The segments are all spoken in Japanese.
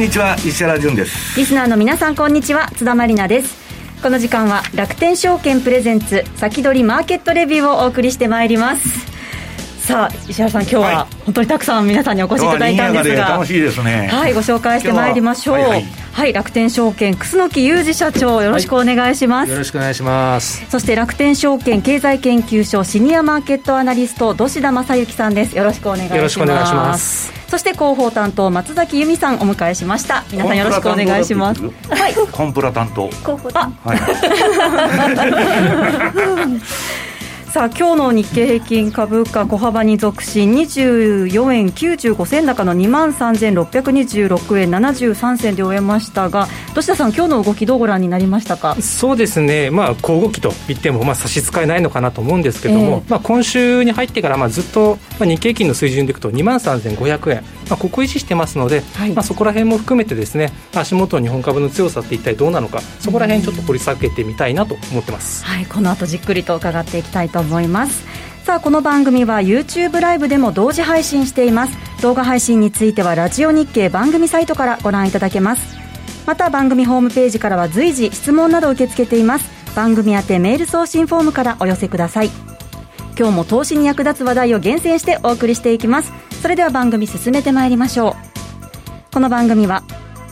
んにちは石原潤です。リスナーの皆さんこんにちは津田まりなです。この時間は楽天証券プレゼンツ先取りマーケットレビューをお送りしてまいります。さあ石原さん今日は本当にたくさん皆さんにお越しいただいたんですが。楽しいですね。はいご紹介してまいりましょう。はい、はいはい、楽天証券楠木裕二社長よろしくお願いします、はい、よろしくお願いします。そして楽天証券経済研究所シニアマーケットアナリスト土志田正幸さんです。よろしくお願いします。よろしくお願いします。そして広報担当松崎由美さんお迎えしました。皆さんよろしくお願いします。はいコンプラ担当。広報担当。はい さあ今日の日経平均株価小幅に続伸24円95銭高の2万3626円73銭で終えましたが土田さん今日の動きどうご覧になりましたか？そうですね。まあ小動きと言ってもまあ差し支えないのかなと思うんですけども、えー、まあ今週に入ってからまあずっとまあ日経平均の水準でいくと2万3500円まあここ維持してますので、はい、まあそこら辺も含めてですね足元の日本株の強さって一体どうなのかそこら辺ちょっと掘り下げてみたいなと思ってます、はいこの後じっくりと伺っていきたいと思います。さあこの番組は YouTube ライブでも同時配信しています。動画配信についてはラジオ日経番組サイトからご覧いただけます。また番組ホームページからは随時質問など受け付けています。番組宛てメール送信フォームからお寄せください今日も投資に役立つ話題を厳選してお送りしていきますそれでは番組進めてまいりましょうこの番組は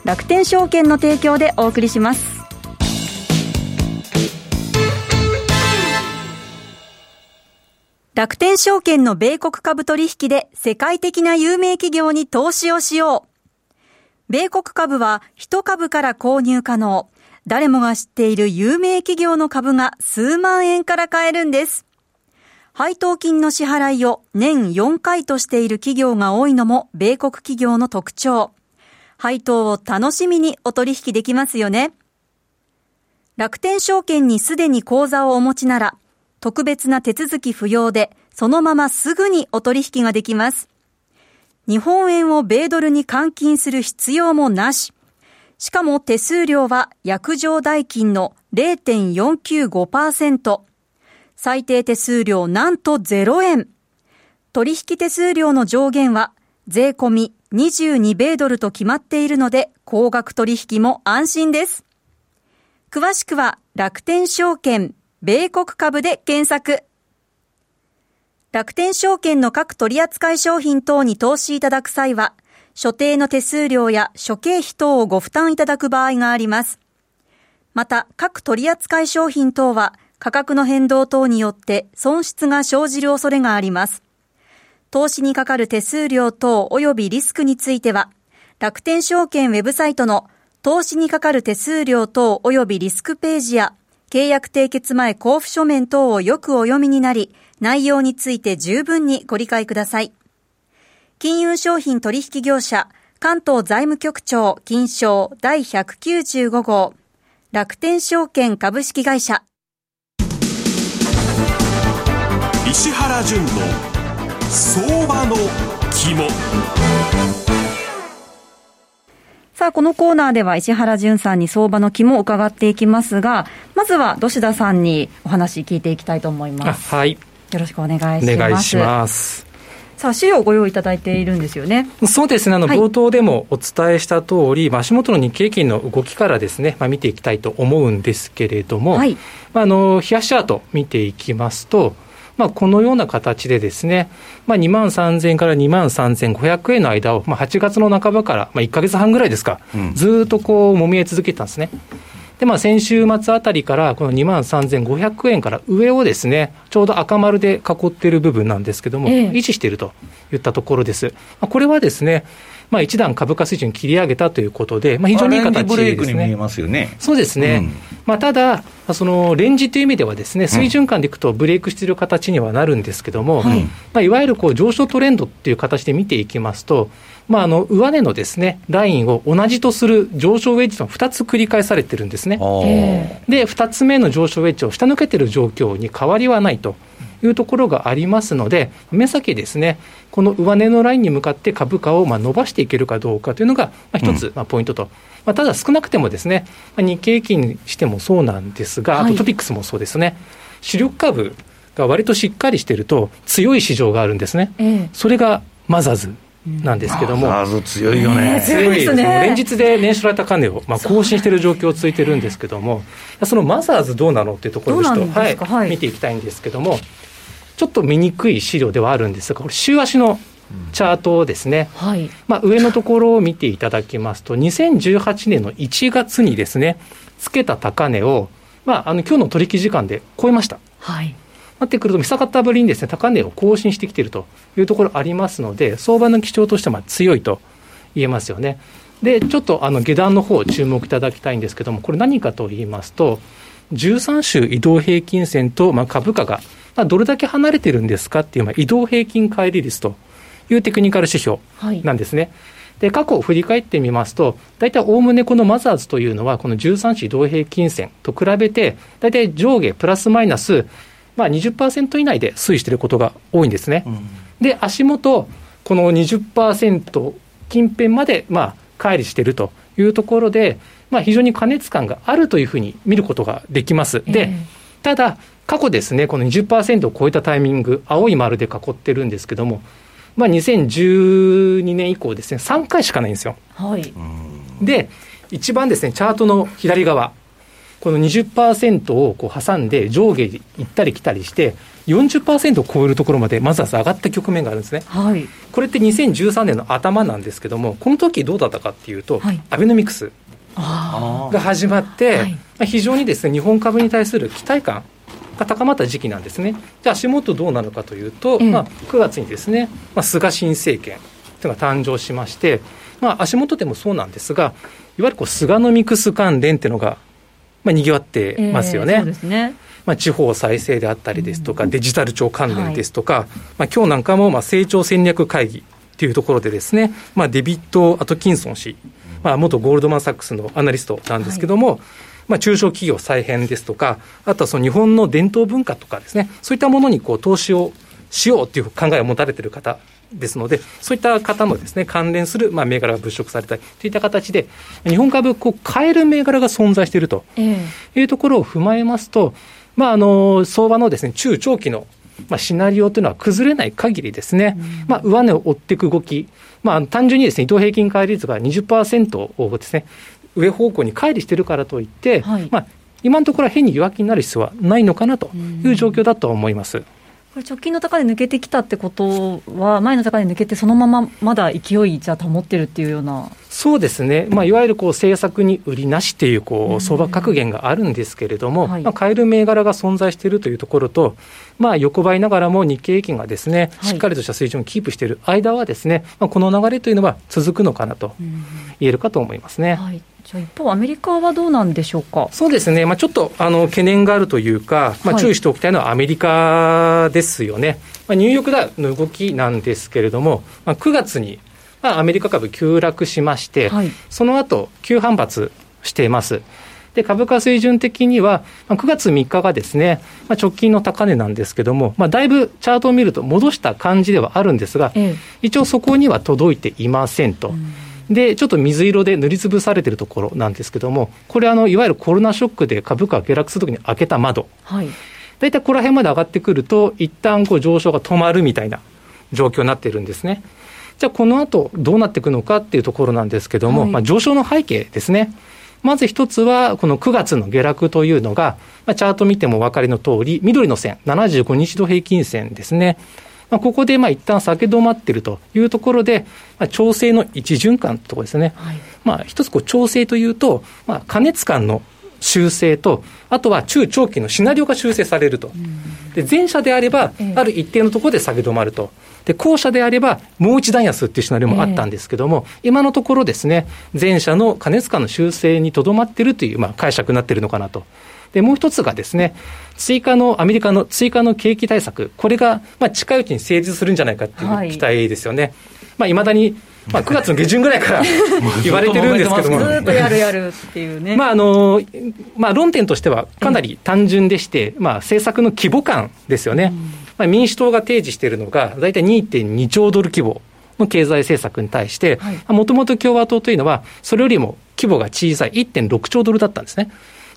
楽天証券の提供でお送りします楽天証券の米国株取引で世界的な有名企業に投資をしよう。米国株は1株から購入可能。誰もが知っている有名企業の株が数万円から買えるんです。配当金の支払いを年4回としている企業が多いのも米国企業の特徴。配当を楽しみにお取引できますよね。楽天証券にすでに口座をお持ちなら、特別な手続き不要で、そのまますぐにお取引ができます。日本円を米ドルに換金する必要もなし。しかも手数料は約定代金の0.495%。最低手数料なんと0円。取引手数料の上限は税込み22米ドルと決まっているので高額取引も安心です。詳しくは楽天証券米国株で検索。楽天証券の各取扱商品等に投資いただく際は、所定の手数料や諸経費等をご負担いただく場合があります。また、各取扱商品等は価格の変動等によって損失が生じる恐れがあります。投資にかかる手数料等及びリスクについては、楽天証券ウェブサイトの投資にかかる手数料等及びリスクページや契約締結前交付書面等をよくお読みになり、内容について十分にご理解ください。金融商品取引業者、関東財務局長金賞第195号、楽天証券株式会社。石原淳の相場の肝。さあ、このコーナーでは石原淳さんに相場の肝を伺っていきますが、まずは土田さんにお話聞いていきたいと思います。はい。よろしくお願いします。お願いします。さあ、資料をご用意いただいているんですよね。そうですね。あの、冒頭でもお伝えした通り、足元の日経金の動きからですね、まあ、見ていきたいと思うんですけれども、はい、まあ、あの、冷やしチャート見ていきますと、まあ、このような形でですね、まあ、2万3000円から2万3500円の間を、まあ、8月の半ばから、まあ、1か月半ぐらいですか、うん、ずっとこう、もみえ続けたんですね。で、まあ、先週末あたりから、この2万3500円から上をですね、ちょうど赤丸で囲っている部分なんですけども、ええ、維持しているといったところです。まあ、これはですね、まあ、一段株価水準切り上げたということで、まあ、非常にいい形ですね。ねそうですね。うん、まあ、ただ、そのレンジという意味ではですね、水準感でいくとブレイクしている形にはなるんですけども、うん、まあ、いわゆるこう上昇トレンドっていう形で見ていきますと、まあ、あの上値のですねラインを同じとする上昇ウェッジの2つ繰り返されてるんですね。で、2つ目の上昇ウェッジを下抜けてる状況に変わりはないと。いうところがありますので、目先ですね、この上値のラインに向かって株価をまあ伸ばしていけるかどうかというのが、まあ、一つまあポイントと、うん、まあ、ただ少なくてもですね、まあ、日経平均にしてもそうなんですが、あとトピックスもそうですね、主力株が割としっかりしてると強い市場があるんですね。えー、それがマザーズなんですけども、マザーズ強いよね、強いですね。連日で年初来高値を、まあ、更新している状況続いてるんですけども、そのマザーズどうなのっていうところをちょっと、はい、はい、見ていきたいんですけども、ちょっと見にくい資料ではあるんですが、これ、週足のチャートですね、はい、まあ、上のところを見ていただきますと、2018年の1月にですね、つけた高値を、まあ、あの今日の取引時間で超えました。はいなってくると、久方ぶりにですね、高値を更新してきているというところありますので、相場の基調としては強いと言えますよね。で、ちょっとあの下段の方注目いただきたいんですけども、これ何かと言いますと、13週移動平均線と、まあ、株価が、まあ、どれだけ離れてるんですかっていう、まあ、移動平均乖離率というテクニカル指標なんですね。はいで過去を振り返ってみますと、大体おおむねこのマザーズというのは、この13種移動平均線と比べて、大体上下プラスマイナス、まあ20%以内で推移していることが多いんですね。うん、で、足元、この20%近辺まで、まあ、乖離しているというところで、まあ、非常に過熱感があるというふうに見ることができます。で、ただ、過去ですね、この20%を超えたタイミング、青い丸で囲ってるんですけども、まあ、2012年以降ですね、3回しかないんですよ。はい、で、一番ですね、チャートの左側、この20%をこう挟んで上下行ったり来たりして、40%を超えるところまでまずは上がった局面があるんですね。はい、これって2013年の頭なんですけども、この時どうだったかっていうと、はい、アベノミクスが始まって、はい、非常にですね、日本株に対する期待感が高まった時期なんですね。じゃあ足元どうなのかというと、まあ、9月にですね、まあ、菅新政権というのが誕生しまして、まあ、足元でもそうなんですが、いわゆるこう菅のミクス関連っていうのが、まあ、にぎわってますよね。えー、そうですね。まあ、地方再生であったりですとか、デジタル庁関連ですとか、はい、まあ今日なんかもまあ成長戦略会議というところでですね、まあ、デビッド・アトキンソン氏、まあ、元ゴールドマン・サックスのアナリストなんですけども、はい。まあ、中小企業再編ですとか、あとはその日本の伝統文化とかですね、そういったものにこう投資をしようという考えを持たれている方ですので、そういった方のですね、関連する、まあ、銘柄が物色されたりといった形で、日本株をこう変える銘柄が存在しているというところを踏まえますと、まあ、あの、相場のですね、中長期のまあ、シナリオというのは崩れない限りですね、まあ、上値を追っていく動き、まあ、単純にですね、移動平均乖離率が20%をですね、上方向に乖離してるからといって、はい、まあ、今のところは変に弱気になる必要はないのかなという状況だと思います。これ直近の高値抜けてきたってことは、前の高値抜けて、そのまままだ勢いじゃ保ってるっていうような。そうですね、まあ、いわゆるこう政策に売りなしっていうこう相場格言があるんですけれども、はい、まあ、買える銘柄が存在しているというところと、まあ、横ばいながらも日経平均がですね、しっかりとした水準をキープしている間はですね、まあ、この流れというのは続くのかなと言えるかと思いますね。はいじゃ一方、アメリカはどうなんでしょうか？そうですね、まあ、ちょっとあの懸念があるというか、まあ、注意しておきたいのはアメリカですよね、まあ、ニューヨークダウの動きなんですけれども、まあ、9月に、まあ、アメリカ株急落しまして、はい、その後急反発しています。で株価水準的には、まあ、9月3日がですね、まあ、直近の高値なんですけども、まあ、だいぶチャートを見ると戻した感じではあるんですが、ええ、一応そこには届いていませんと。うんで、ちょっと水色で塗りつぶされているところなんですけども、これあの、いわゆるコロナショックで株価が下落するときに開けた窓。はい。大体ここら辺まで上がってくると、一旦こう上昇が止まるみたいな状況になっているんですね。じゃあこの後どうなっていくのかっていうところなんですけども、はい、まあ上昇の背景ですね。まず一つは、この9月の下落というのが、まあ、チャート見てもお分かりの通り、緑の線、75日度平均線ですね。まあ、ここでまあ一旦下げ止まっているというところで、まあ、調整の一循環ところですね、はい、まあ、一つこう調整というと、まあ、過熱感の修正と、あとは中長期のシナリオが修正されると、で前者であれば、ある一定のところで下げ止まると。で後者であれば、もう一段安っていうシナリオもあったんですけども、えー、今のところですね、前者の過熱感の修正にとどまっているという、まあ、解釈になっているのかなと。で、もう一つがですね、追加の、アメリカの追加の景気対策、これが、まあ、近いうちに成立するんじゃないかっていう期待ですよね。はい、まあ、いまだに、まあ、9月の下旬ぐらいから 言われてるんですけども。ずっとやるやるっていうね。まあ、あの、まあ、論点としてはかなり単純でして、まあ、政策の規模感ですよね。まあ、民主党が提示しているのが、大体2.2兆ドル規模の経済政策に対して、もともと共和党というのは、それよりも規模が小さい1.6兆ドルだったんですね。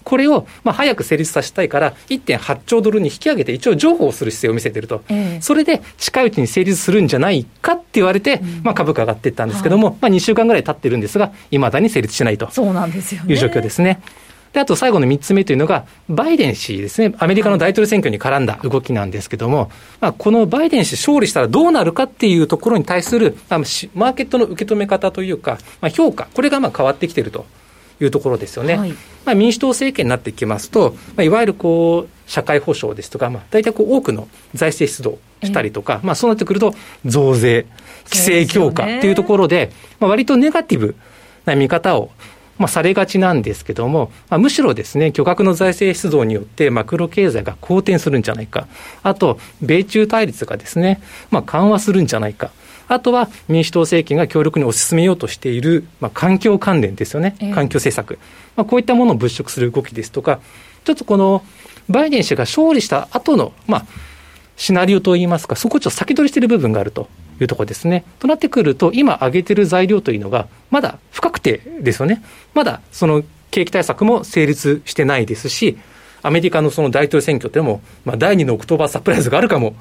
これをまあ早く成立させたいから、1.8兆ドルに引き上げて、一応譲歩をする姿勢を見せてると、えー、それで近いうちに成立するんじゃないかって言われて、うん、まあ、株価上がっていったんですけども、はい、まあ、2週間ぐらい経ってるんですが、いまだに成立しないと。そうなんですよ、ね、いう状況ですね。で、あと最後の3つ目というのが、バイデン氏ですね、アメリカの大統領選挙に絡んだ動きなんですけども、まあ、このバイデン氏勝利したらどうなるかっていうところに対する、まあ、マーケットの受け止め方というか、まあ、評価、これがまあ変わってきているというところですよね。はい、まあ、民主党政権になってきますと、まあ、いわゆるこう、社会保障ですとか、まあ、大体こう多くの財政出動したりとか、まあ、そうなってくると、増税、規制強化っていうところで、まあ、割とネガティブな見方をまあ、されがちなんですけども、まあ、むしろですね、巨額の財政出動によってマクロ経済が好転するんじゃないか。あと、米中対立がですね、まあ、緩和するんじゃないか。あとは民主党政権が強力に推し進めようとしている、まあ、環境関連ですよね、環境政策、まあ、こういったものを物色する動きですとか、ちょっとこのバイデン氏が勝利した後のまあ、シナリオといいますか、そこをちょっと先取りしている部分があるというところですね。となってくると、今挙げてる材料というのが、まだ不確定ですよね。まだその景気対策も成立してないですし、アメリカのその大統領選挙っても、まあ、第2のオクトーバーサプライズがあるかも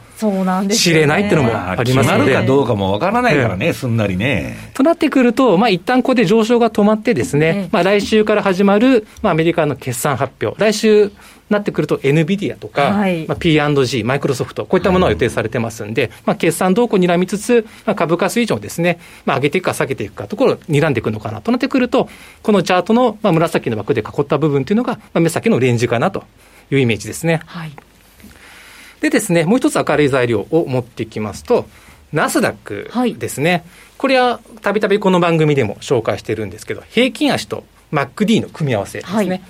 しれないっていうのもありますので、決まるかどうかもわからないからね、ええ、すんなりね。となってくると、まあ一旦ここで上昇が止まってですね、え、まあ来週から始まる、まあアメリカの決算発表、来週なってくると NVIDIA とか、はい、まあ、P&G、マイクロソフト、こういったものが予定されてますんで、はい、まあ、決算動向を睨みつつ、まあ、株価水準をですね、まあ、上げていくか下げていくかところを睨んでいくのかなとなってくると、このチャートの、まあ、紫の枠で囲った部分というのが、まあ、目先のレンジかなというイメージですね。はい、でですね、もう一つ明るい材料を持っていきますと、ナスダックですね。はい、これはたびたびこの番組でも紹介してるんですけど、平均足と MacD の組み合わせですね。はい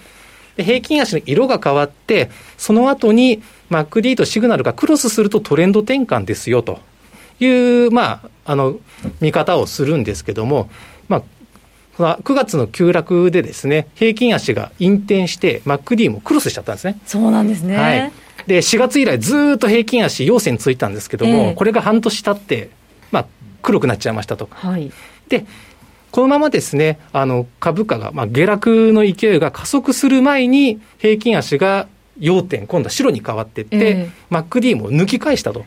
で平均足の色が変わって、その後に MacD とシグナルがクロスするとトレンド転換ですよという、まあ、あの、見方をするんですけども、まあ、9月の急落でですね、平均足が引転して、MacD もクロスしちゃったんですね。そうなんですね。はい。で、4月以来ずっと平均足、陽線ついたんですけども、えー、これが半年経って、まあ、黒くなっちゃいましたと。はい。で、このままですね、あの、株価が、まあ、下落の勢いが加速する前に、平均足が要点、今度は白に変わっていって、えー、MacD も抜き返したと。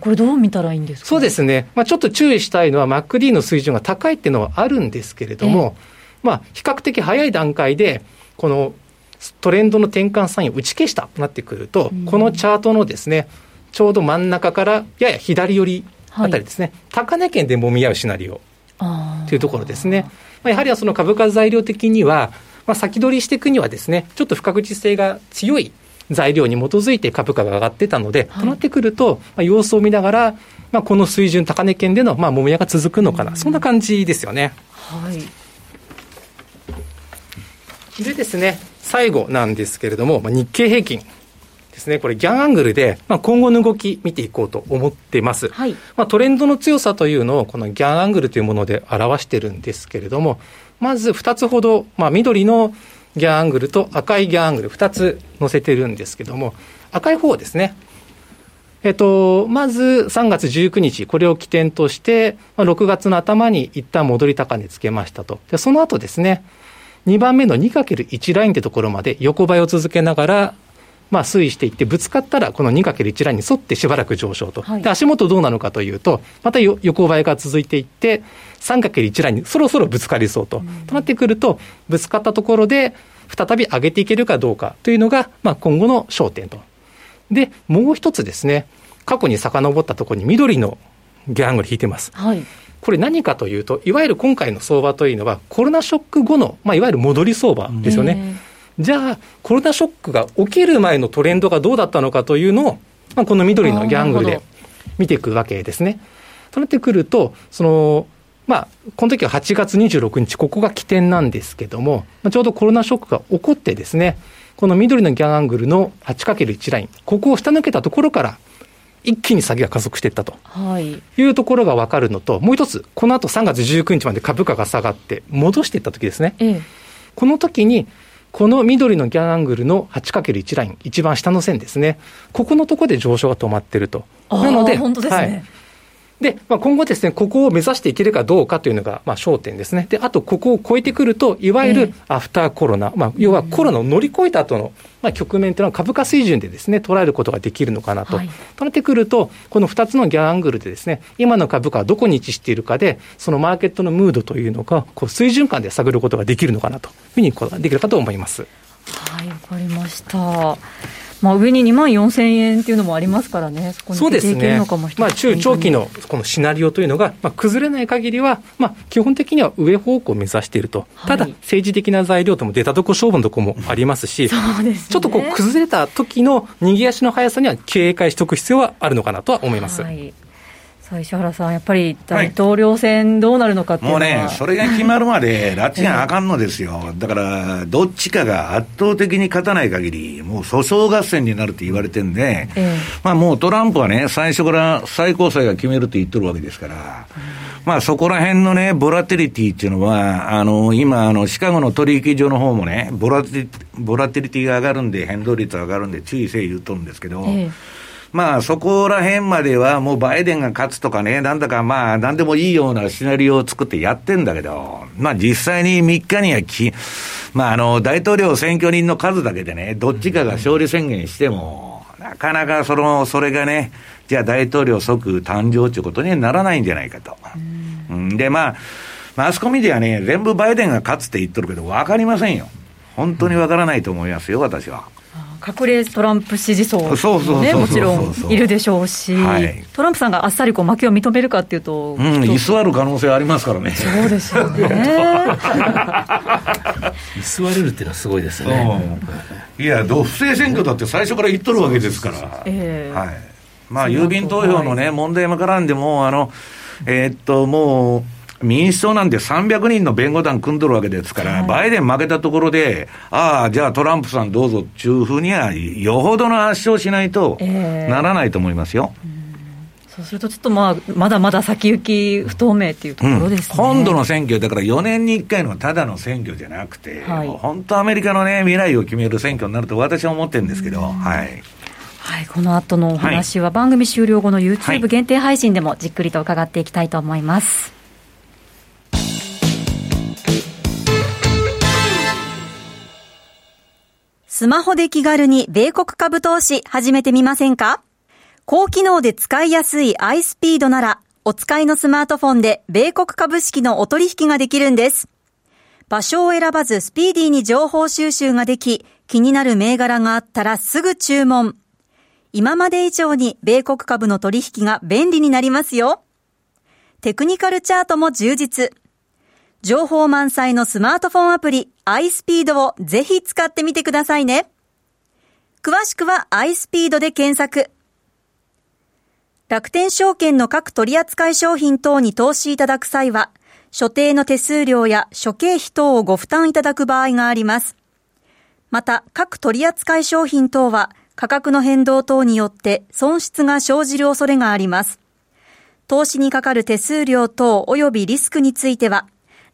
これどう見たらいいんですか？そうですね。まあ、ちょっと注意したいのは MacD の水準が高いっていうのはあるんですけれども、えー、まあ、比較的早い段階で、このトレンドの転換サインを打ち消したとなってくると、うん、このチャートのですね、ちょうど真ん中からやや左寄りあたりですね、はい、高値圏でもみ合うシナリオというところですね。まあ、やはりその株価材料的には、まあ、先取りしていくにはですね、ちょっと不確実性が強い材料に基づいて株価が上がってたので、はい、となってくると、まあ、様子を見ながら、まあ、この水準、高値圏での、まあ、もみ合が続くのかな、そんな感じですよね。はい。でですね、最後なんですけれども、まあ、日経平均。ですね、これ、ギャンアングルで、まあ、今後の動き見ていこうと思ってます。はい、まあ、トレンドの強さというのを、このギャンアングルというもので表してるんですけれども、まず2つほど、まあ、緑のギャンアングルと赤いギャンアングル、2つ載せてるんですけども、赤い方ですね。えっと、まず3月19日、これを起点として、まあ、6月の頭に一旦戻り高値つけましたと。で、その後ですね、2番目の 2×1 ラインってところまで横ばいを続けながら、まあ、推移していって、ぶつかったら、この 2×1 ラインに沿ってしばらく上昇と、はい、で足元どうなのかというと、また横ばいが続いていって、3×1 ラインにそろそろぶつかりそうと、うん、となってくると、ぶつかったところで、再び上げていけるかどうかというのが、まあ、今後の焦点と。で、もう一つですね、過去に遡ったところに緑のギャングル引いてます。はい、これ何かというと、いわゆる今回の相場というのは、コロナショック後の、まあ、いわゆる戻り相場ですよね。じゃあ、コロナショックが起きる前のトレンドがどうだったのかというのを、まあ、この緑のギャングルで見ていくわけですね。となってくると、その、まあ、この時は8月26日、ここが起点なんですけども、まあ、ちょうどコロナショックが起こってですね、この緑のギャングルの 8×1 ライン、ここを下抜けたところから、一気に下げが加速していったと。い。うところが分かるのと、もう一つ、この後3月19日まで株価が下がって、戻していった時ですね、ええ、この時にこの緑のギャングルの 8×1 ライン、一番下の線ですね。ここのところで上昇が止まってると。なので、本当ですね。はいで、まあ、今後ですね、ここを目指していけるかどうかというのが、まあ、焦点ですね。で、あと、ここを超えてくると、いわゆるアフターコロナ、まあ、要はコロナを乗り越えた後の、まあ、局面というのは株価水準でですね、捉えることができるのかなと。はい、となってくると、この2つのギャラングルでですね、今の株価はどこに位置しているかで、そのマーケットのムードというのが、こう水準感で探ることができるのかなというふうにできるかと思います。はい、わかりました。まあ、上に2万4000円っていうのもありますからね、そそうですね、まあ、中長期のこのシナリオというのが、まあ、崩れない限りは、まあ、基本的には上方向を目指していると、はい、ただ、政治的な材料とも出たとこ勝負のとこもありますし、そうです、ね、ちょっとこう崩れた時の逃げ足の速さには警戒しておく必要はあるのかなとは思います。はいさあ石原さん、やっぱり大統領選どうなるのかっていうのは、はい、もうね、それが決まるまで、拉致があかんのですよ、だから、どっちかが圧倒的に勝たない限り、もう訴訟合戦になるって言われてんで、えまあ、もうトランプはね、最初から最高裁が決めるって言ってるわけですから。うんまあそこら辺のね、ボラテリティっていうのは、あの、今、あの、シカゴの取引所の方もね、ボラティ、ボラテリティが上がるんで、変動率が上がるんで、注意せい言うとるんですけど、えまあ、そこら辺まではもうバイデンが勝つとかね、なんだかまあ、なんでもいいようなシナリオを作ってやってんだけど、まあ実際に3日にはき、まああの、大統領選挙人の数だけでね、どっちかが勝利宣言しても、なかなかその、それがね、じゃあ大統領即誕生ということにはならないんじゃないかと。うん、で、まあ、マスコミではね、全部バイデンが勝つって言っとるけど、わかりませんよ。本当にわからないと思いますよ、私は。隠れトランプ支持層もね、もちろんいるでしょうし、はい、トランプさんがあっさりこう負けを認めるかっていうと、うん、居座る可能性ありますからね。そうですよね。居座れるっていうのはすごいですね。うん、いや、不正選挙だって最初から言っとるわけですから。えー、はい。まあ、郵便投票のね、問題も絡んでも、あの、えー、っと、もう、民主党なんて300人の弁護団組んどるわけですから、はい、バイデン負けたところで、ああ、じゃあトランプさんどうぞっていうふうには、よほどの圧勝しないとならないと思いますよ。えーそうすると、ちょっとまあ、まだまだ先行き不透明っていうところですね、うん、今度の選挙、だから4年に1回のただの選挙じゃなくて、はい、本当、アメリカのね、未来を決める選挙になると、私は思ってるんですけど、はい。はい、この後のお話は番組終了後の YouTube 限定配信でもじっくりと伺っていきたいと思います。スマホで気軽に米国株投資始めてみませんか？高機能で使いやすい iSpeed なら、お使いのスマートフォンで米国株式のお取引ができるんです。場所を選ばずスピーディーに情報収集ができ、気になる銘柄があったらすぐ注文。今まで以上に米国株の取引が便利になりますよ。テクニカルチャートも充実。情報満載のスマートフォンアプリ iSpeed をぜひ使ってみてくださいね。詳しくは iSpeed で検索。楽天証券の各取扱商品等に投資いただく際は、所定の手数料や諸経費等をご負担いただく場合があります。また、各取扱商品等は価格の変動等によって損失が生じる恐れがあります。投資にかかる手数料等及びリスクについては、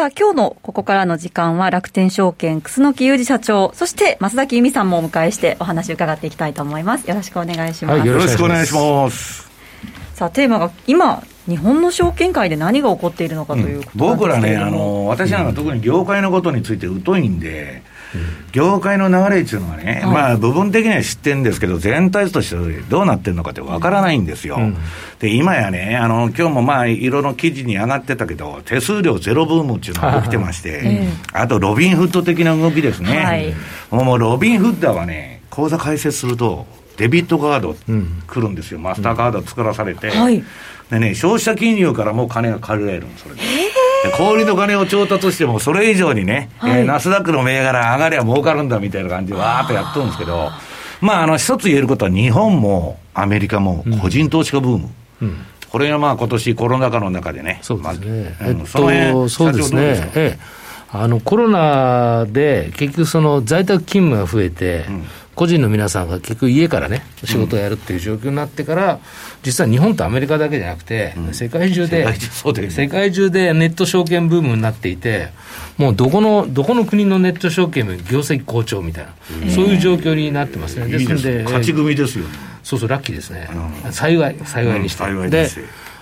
さあ、今日のここからの時間は楽天証券、楠木裕二社長、そして増崎由美さんもお迎えしてお話を伺っていきたいと思います。よろしくお願いします。はい、よろしくお願いします。さあ、テーマが今、日本の証券界で何が起こっているのかということ、うん、僕らね、あの、私なんか特に業界のことについて疎いんで、業界の流れっていうのはね、はい、まあ部分的には知ってるんですけど、全体としてどうなってるのかってわからないんですよ。うん、で、今やね、あの、今日もまあいろいろ記事に上がってたけど、手数料ゼロブームっていうのが 起きてまして、あとロビンフッド的な動きですね。はい、もうロビンフッドはね、口座開設すると、デビットカード来るんですよ、マスターカード作らされて、はい、でね、消費者金融からも金が借りられるんそれで。氷の金を調達しても、それ以上にね、はい、えー、ナスダックの銘柄上がりゃ儲かるんだみたいな感じで、わーっとやっとるんですけど、まあ、あの、一つ言えることは、日本もアメリカも個人投資家ブーム。うん、これがまあ今年コロナ禍の中でね。そうですね。まあ、えっと、そうですね。ええ。あの、コロナで結局その在宅勤務が増えて、うん個人の皆さんが結局家からね、仕事をやるっていう状況になってから、うん、実は日本とアメリカだけじゃなくて、うん、世界中で、世界中でネット証券ブームになっていて、もうどこの、どこの国のネット証券も業績好調みたいな、そういう状況になってますね。ですので、勝ち組ですよ、そうそう、ラッキーですね。幸い、幸いにして。で、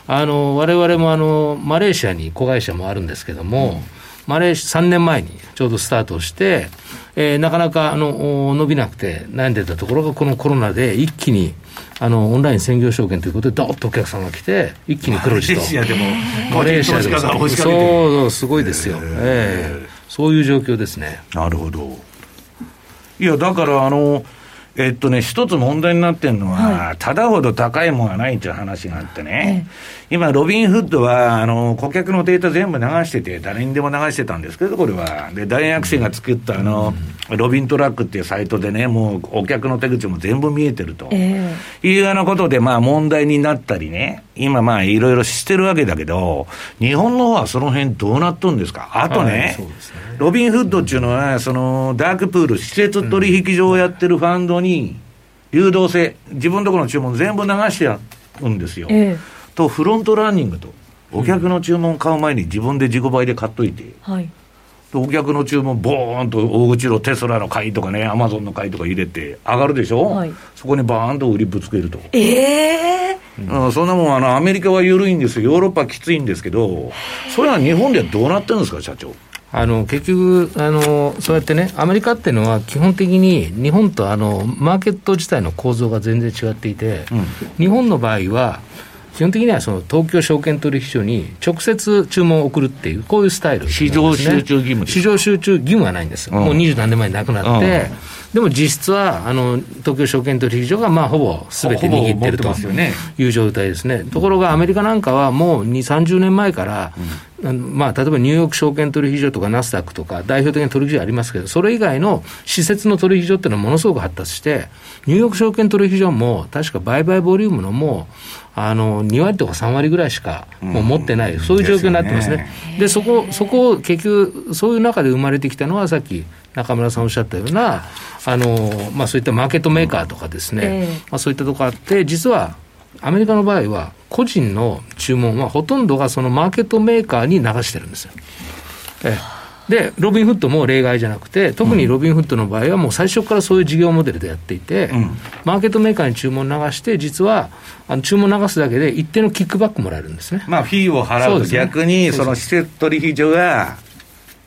あの、我々もあの、マレーシアに子会社もあるんですけども、マレーシア、3年前にちょうどスタートして、えー、なかなかあの伸びなくて悩んでたところが、このコロナで一気にあのオンライン専業証券ということで、どっとお客さんが来て、一気に黒字と。マレーシアでも、マレーシアでも、そうそう、すごいですよ、えー、えー、そういう状況ですね。なるほど。いや、だからあの、えっとね、一つ問題になってるのは、はい、ただほど高いものがないっていう話があってね、ええ、今、ロビンフッドは、あの、顧客のデータ全部流してて、誰にでも流してたんですけど、これは。で、大学生が作ったあの、うん、ロビントラックっていうサイトでね、もうお客の手口も全部見えてると。えー、いうようなことで、まあ問題になったりね、今まあいろいろしてるわけだけど、日本の方はその辺どうなっとんですか？あとね、はいねロビンフッドっていうのは、そのダークプール、施設取引所をやってるファンドに、流動性、自分のところの注文全部流してやるんですよ。えー、と、フロントランニングと、お客の注文買う前に自分で自己売で買っといて、はい、お客の注文、ボーンと大口のテスラの買いとかね、アマゾンの買いとか入れて、上がるでしょ、はい、そこにバーンと売りぶつけると。ええー、うん、そんなもんあの、アメリカは緩いんですよ、ヨーロッパはきついんですけど、それは日本ではどうなってるんですか、社長？あの結局あの、そうやってね、アメリカっていうのは、基本的に日本とあのマーケット自体の構造が全然違っていて、うん、日本の場合は、基本的にはその東京証券取引所に直接注文を送るっていう、こういうスタイル、ね、市場集中義務市場集中義務はないんです、うん、もう二十何年前になくなって。うん。でも実質は、あの東京証券取引所がまあほぼすべて握ってるという状態ですね。ところがアメリカなんかはもう2、30年前から、うん、まあ、例えばニューヨーク証券取引所とかナスダックとか代表的な取引所ありますけど、それ以外の施設の取引所っていうのはものすごく発達して、ニューヨーク証券取引所も確か売買ボリュームのもう、あの2割とか3割ぐらいしかもう持ってない、うん、そういう状況になってますね。で、ね、そこ、そこを結局、そういう中で生まれてきたのは、さっき中村さんおっしゃったような、あのまあ、そういったマーケットメーカーとかですね、えー、まあ、そういったところあって、実はアメリカの場合は、個人の注文はほとんどがそのマーケットメーカーに流してるんですよ。えーで、ロビンフッドも例外じゃなくて、特にロビンフッドの場合は、もう最初からそういう事業モデルでやっていて、うん、マーケットメーカーに注文流して、実はあの注文流すだけで一定のキックバックもらえるんですね。まあ、フィーを払うと、逆にその施設取引所が、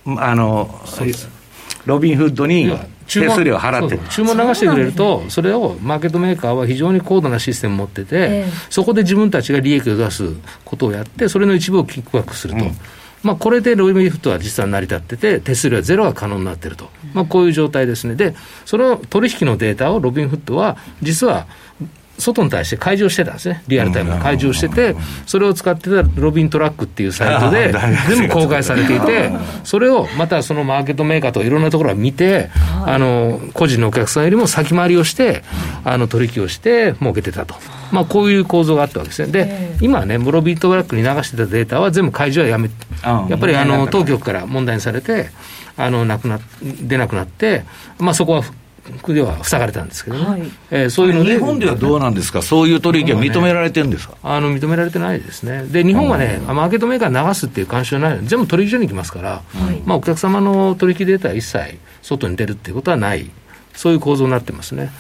あの、ロビンフッドに手数料払って。注文流してくれると、それをマーケットメーカーは非常に高度なシステムを持ってて、そこで自分たちが利益を出すことをやって、それの一部をキックバックすると。まあ、これでロビンフッドは実は成り立ってて、手数料はゼロが可能になっていると、まあ、こういう状態ですね、で、その取引のデータをロビンフッドは、実は外に対して開示をしてたんですね、リアルタイムで開示をしてて、それを使ってたロビントラックっていうサイトで、全部公開されていて、それをまたそのマーケットメーカーといろんなところを見て、あの個人のお客さんよりも先回りをして、あの取引をして儲けてたと。まあ、こういう構造があったわけですね。で、今ね、ロビントラックに流してたデータは全部開示はやめ、やっぱりあの当局から問題にされて、あのなくな出なくなって、まあ、そこはでは塞がれたんですけどね、はい、えー、そういうので。日本ではどうなんですか、そういう取引は認められてるんですか、ね、あの認められてないですね、で日本はね、マーケットメーカー流すっていう慣習ないので、全部取引所に行きますから、はい、まあ、お客様の取引データは一切外に出るっていうことはない。そういう構造になってますね。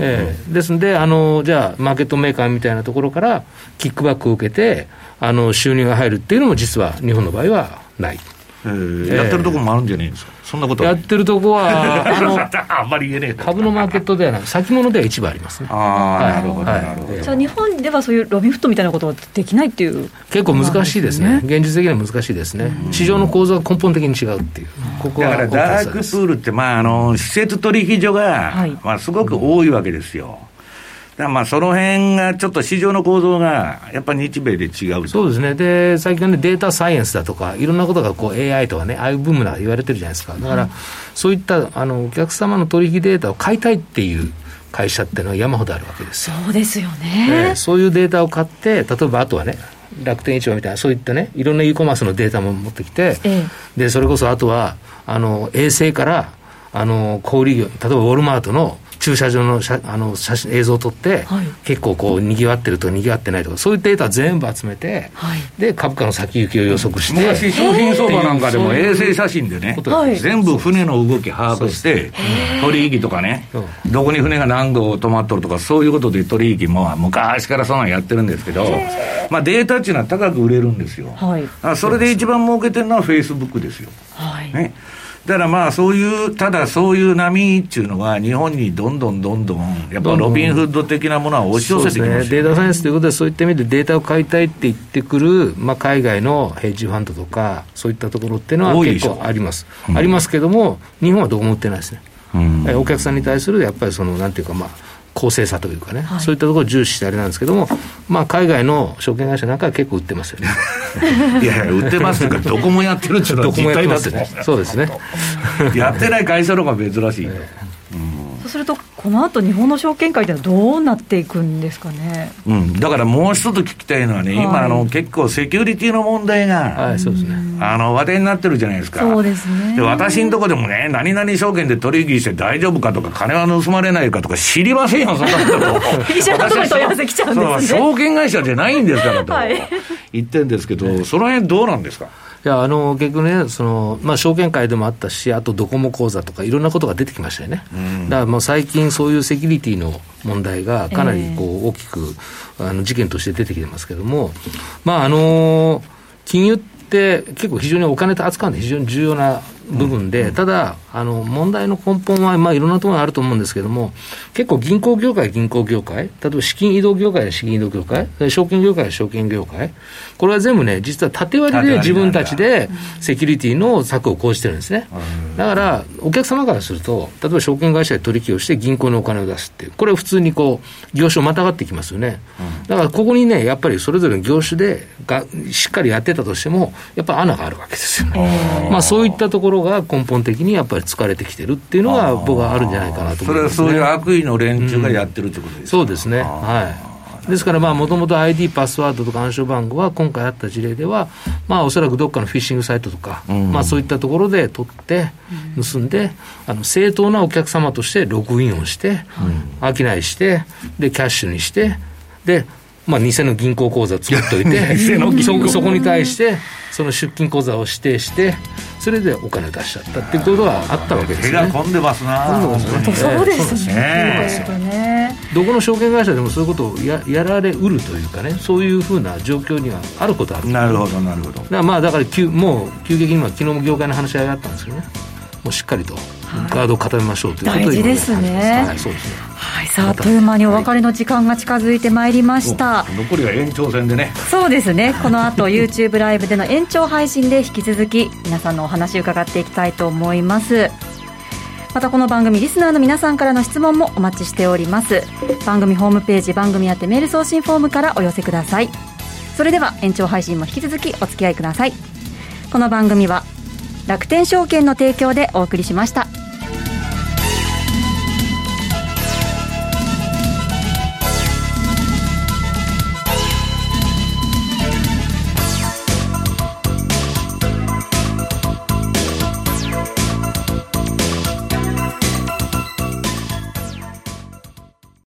えですのであの、じゃあ、マーケットメーカーみたいなところからキックバックを受けて、あの収入が入るっていうのも、実は日本の場合はない。えー、やってるところもあるんじゃないですか？そんなことやってるとこは、あのあんまり言えねえ。株のマーケットではなく、先物では一部ありますね。ああ、はい、なるほど、なるほど。じゃあ、日本ではそういうロビンフットみたいなことはできないっていう。結構難しいですね、現実的には難しいですね、市場の構造が根本的に違うっていう、ここはだからダークプールって、まあ、あの施設取引所が、はい、まあ、すごく多いわけですよ。だまあその辺がちょっと市場の構造がやっぱり日米で違うそうですね、で最近は、ね、データサイエンスだとか、いろんなことがこう AI とかね、ああいうブームな言われてるじゃないですか、だから、そういったあのお客様の取引データを買いたいっていう会社っていうのは山ほどあるわけですそうですよね、えー、そういうデータを買って例えばあとはね楽天市場みたいなそういったねいろんな e コマースのデータも持ってきて、ええ、でそれこそあとはあの衛星からあの小売業例えばウォルマートの駐車場の写あの写真映像を撮って、はい、結構こうにぎわってるとかにぎわってないとかそういうデータ全部集めて、はい、で株価の先行きを予測して昔商品相場なんかでも衛星写真でね、はい、全部船の動き把握して取引とかねどこに船が何度止まっとるとかそういうことで取引も昔からそんなんやってるんですけど、まあ、データっていうのは高く売れるんですよ、はい、それで一番儲けてるのはフェイスブックですよ、はい。ねだからまあ、そういう、ただそういう波っていうのは、日本にどんどんどんどん、やっぱロビンフッド的なものは押し寄せてきます、ね、ね、データサイエンスということで、そういった意味でデータを買いたいって言ってくる、まあ、海外のヘッジファンドとか、そういったところっていうのは結構あります。うん、ありますけども、日本はどこも売ってないですね。うん、お客さんに対するやっぱりその、なんていうか、まあ、公正さというかね、はい、そういったところを重視してあれなんですけども、まあ、海外の証券会社なんかは結構売ってますよね。いやいや、売ってますというか、どこもやってるっていうのは実態だってね。そうですね。やってない会社の方が珍しい。そうすると、この後日本の証券会ってどうなっていくんですかね、うん、だからもう一つ聞きたいのはね、はい、今あの、結構セキュリティの問題が、はい、そうですね、あの話題になってるじゃないですか、そうですね。で私のとこでもね、何々証券で取引して大丈夫かとか、金は盗まれないかとか、知りませんよ、そんなこと。医者のとこに問い合わせ来ちゃうんですね。証券会社じゃないんですからと、はい、言ってるんですけど、その辺どうなんですか？いやあの結局ねその、まあ、証券会でもあったし、あとドコモ口座とか、いろんなことが出てきましたよね、うん、だからもう最近、そういうセキュリティの問題がかなりこう大きく、あの事件として出てきてますけれども、まああの金融って結構非常にお金と扱うので非常に重要な部分で、ただ、あの問題の根本は、まあ、いろんなところにあると思うんですけれども、結構銀行業界、銀行業界、例えば資金移動業界は資金移動業界、証券業界は証券業界、これは全部ね、実は縦割りで自分たちでセキュリティの策を講じてるんですね。だから、お客様からすると、例えば証券会社で取引をして銀行にお金を出すっていう、これは普通にこう、業種をまたがってきますよね。だからここにね、やっぱりそれぞれの業種でがしっかりやってたとしても、やっぱ穴があるわけですよね。まあそういったところが根本的にやっぱり疲れてきてるっていうのが、僕はあるんじゃないかなと思います、ね、それはそういう悪意の連中がやってるってことですか、うん、そうですね。はい。ですから、もともと ID、パスワードとか暗証番号は、今回あった事例では、まあ、おそらくどっかのフィッシングサイトとか、うん、まあ、そういったところで取って、盗んで、あの正当なお客様としてログインをして、うん、商いして、で、キャッシュにして、で、まあ、偽の銀行口座作っといて そ、そこに対して、その出金口座を指定して、それでお金出しちゃったっていうことはあったわけですね。手が込んでますな。そうですね。どこの証券会社でもそういうことをややられうるというかね、そういうふうな状況にはあることある。なるほど、なるほど。だからまあ、だから急、もう急激には昨日も業界の話し合いがあったんですけどね。もうしっかりとガードを固めましょうということで、大事ですね。はい、そうですね。はい、さあ、あっという間にお別れの時間が近づいてまいりました。残りは延長戦でね。そうですね。この後 YouTube ライブでの延長配信で引き続き皆さんのお話伺っていきたいと思います。またこの番組リスナーの皆さんからの質問もお待ちしております番組ホームページ番組宛てメール送信フォームからお寄せくださいそれでは延長配信も引き続きお付き合いくださいこの番組は楽天証券の提供でお送りしました。